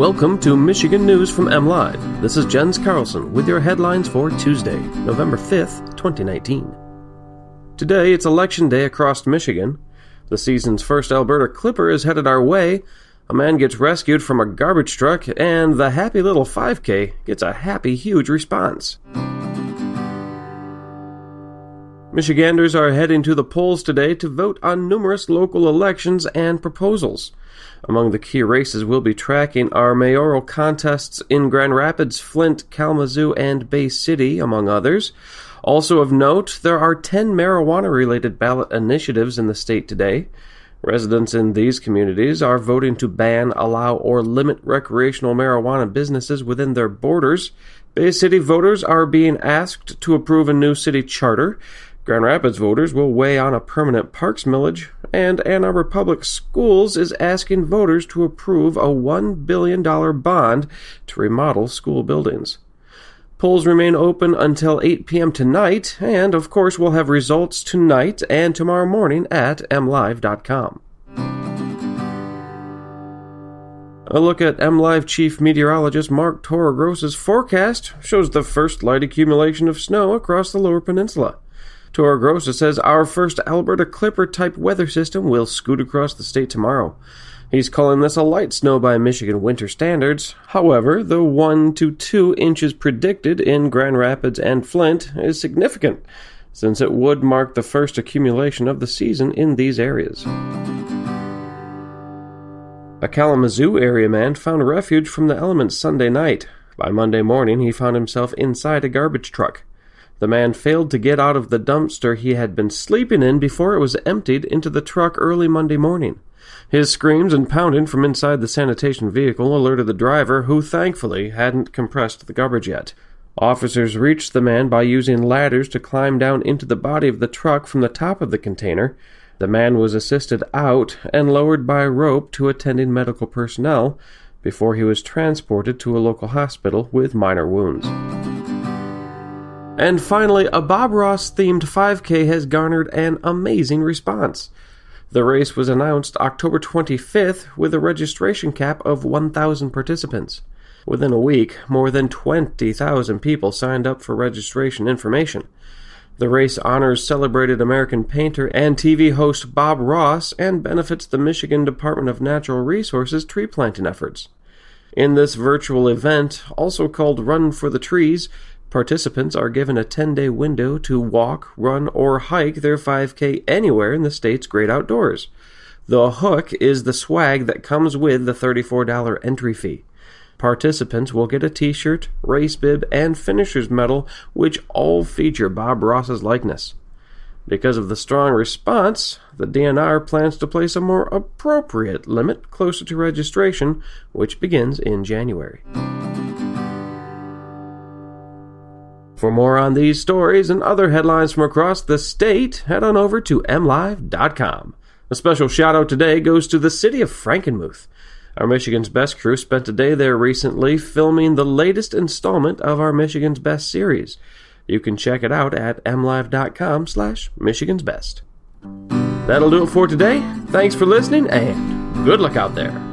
Welcome to Michigan News from MLive. This is Jens Carlson with your headlines for Tuesday, November 5th, 2019. Today, it's election day across Michigan. The season's first Alberta Clipper is headed our way. A man gets rescued from a garbage truck, and the happy little 5K gets a happy huge response. Michiganders are heading to the polls today to vote on numerous local elections and proposals. Among the key races we'll be tracking are mayoral contests in Grand Rapids, Flint, Kalamazoo, and Bay City, among others. Also of note, there are 10 marijuana related ballot initiatives in the state today. Residents in these communities are voting to ban, allow, or limit recreational marijuana businesses within their borders. Bay City voters are being asked to approve a new city charter. Grand Rapids voters will weigh on a permanent parks millage, and Ann Arbor Public Schools is asking voters to approve a $1 billion bond to remodel school buildings. Polls remain open until 8 p.m. tonight, and of course, we'll have results tonight and tomorrow morning at mlive.com. A look at MLive Chief Meteorologist Mark Torregrosa's forecast shows the first light accumulation of snow across the lower peninsula. Torregrosa says our first Alberta Clipper type weather system will scoot across the state tomorrow. He's calling this a light snow by Michigan winter standards. However, the 1 to 2 inches predicted in Grand Rapids and Flint is significant, since it would mark the first accumulation of the season in these areas. A Kalamazoo area man found refuge from the elements Sunday night. By Monday morning, he found himself inside a garbage truck. The man failed to get out of the dumpster he had been sleeping in before it was emptied into the truck early Monday morning. His screams and pounding from inside the sanitation vehicle alerted the driver, who thankfully hadn't compressed the garbage yet. Officers reached the man by using ladders to climb down into the body of the truck from the top of the container. The man was assisted out and lowered by rope to attending medical personnel before he was transported to a local hospital with minor wounds. And finally, a Bob Ross themed 5K has garnered an amazing response. The race was announced October 25th with a registration cap of 1,000 participants. Within a week, more than 20,000 people signed up for registration information. The race honors celebrated American painter and TV host Bob Ross and benefits the Michigan Department of Natural Resources tree planting efforts. In this virtual event, also called Run for the Trees, Participants are given a 10 day window to walk, run, or hike their 5K anywhere in the state's great outdoors. The hook is the swag that comes with the $34 entry fee. Participants will get a t shirt, race bib, and finisher's medal, which all feature Bob Ross's likeness. Because of the strong response, the DNR plans to place a more appropriate limit closer to registration, which begins in January. For more on these stories and other headlines from across the state, head on over to mlive.com. A special shout out today goes to the city of Frankenmuth. Our Michigan's Best crew spent a day there recently filming the latest installment of our Michigan's Best series. You can check it out at mlive.com slash Michigan's Best. That'll do it for today. Thanks for listening and good luck out there.